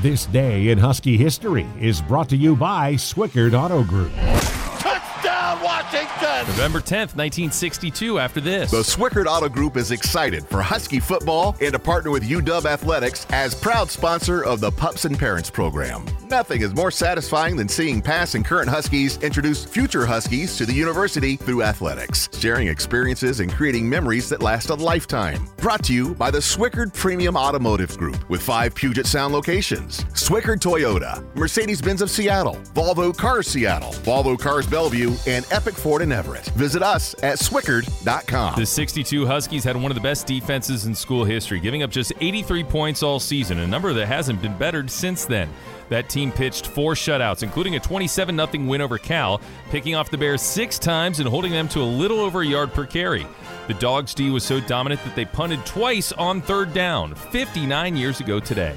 This day in Husky history is brought to you by Swickard Auto Group. Touchdown, Washington! November 10th, 1962, after this. The Swickard Auto Group is excited for Husky football and to partner with UW Athletics as proud sponsor of the Pups and Parents program. Nothing is more satisfying than seeing past and current Huskies introduce future Huskies to the university through athletics, sharing experiences and creating memories that last a lifetime. Brought to you by the Swickard Premium Automotive Group with five Puget Sound locations Swickard Toyota, Mercedes Benz of Seattle, Volvo Cars Seattle, Volvo Cars Bellevue, and Epic Ford in Everett. Visit us at Swickard.com. The 62 Huskies had one of the best defenses in school history, giving up just 83 points all season, a number that hasn't been bettered since then. That team pitched four shutouts, including a 27 0 win over Cal, picking off the Bears six times and holding them to a little over a yard per carry. The Dogs' D was so dominant that they punted twice on third down, 59 years ago today.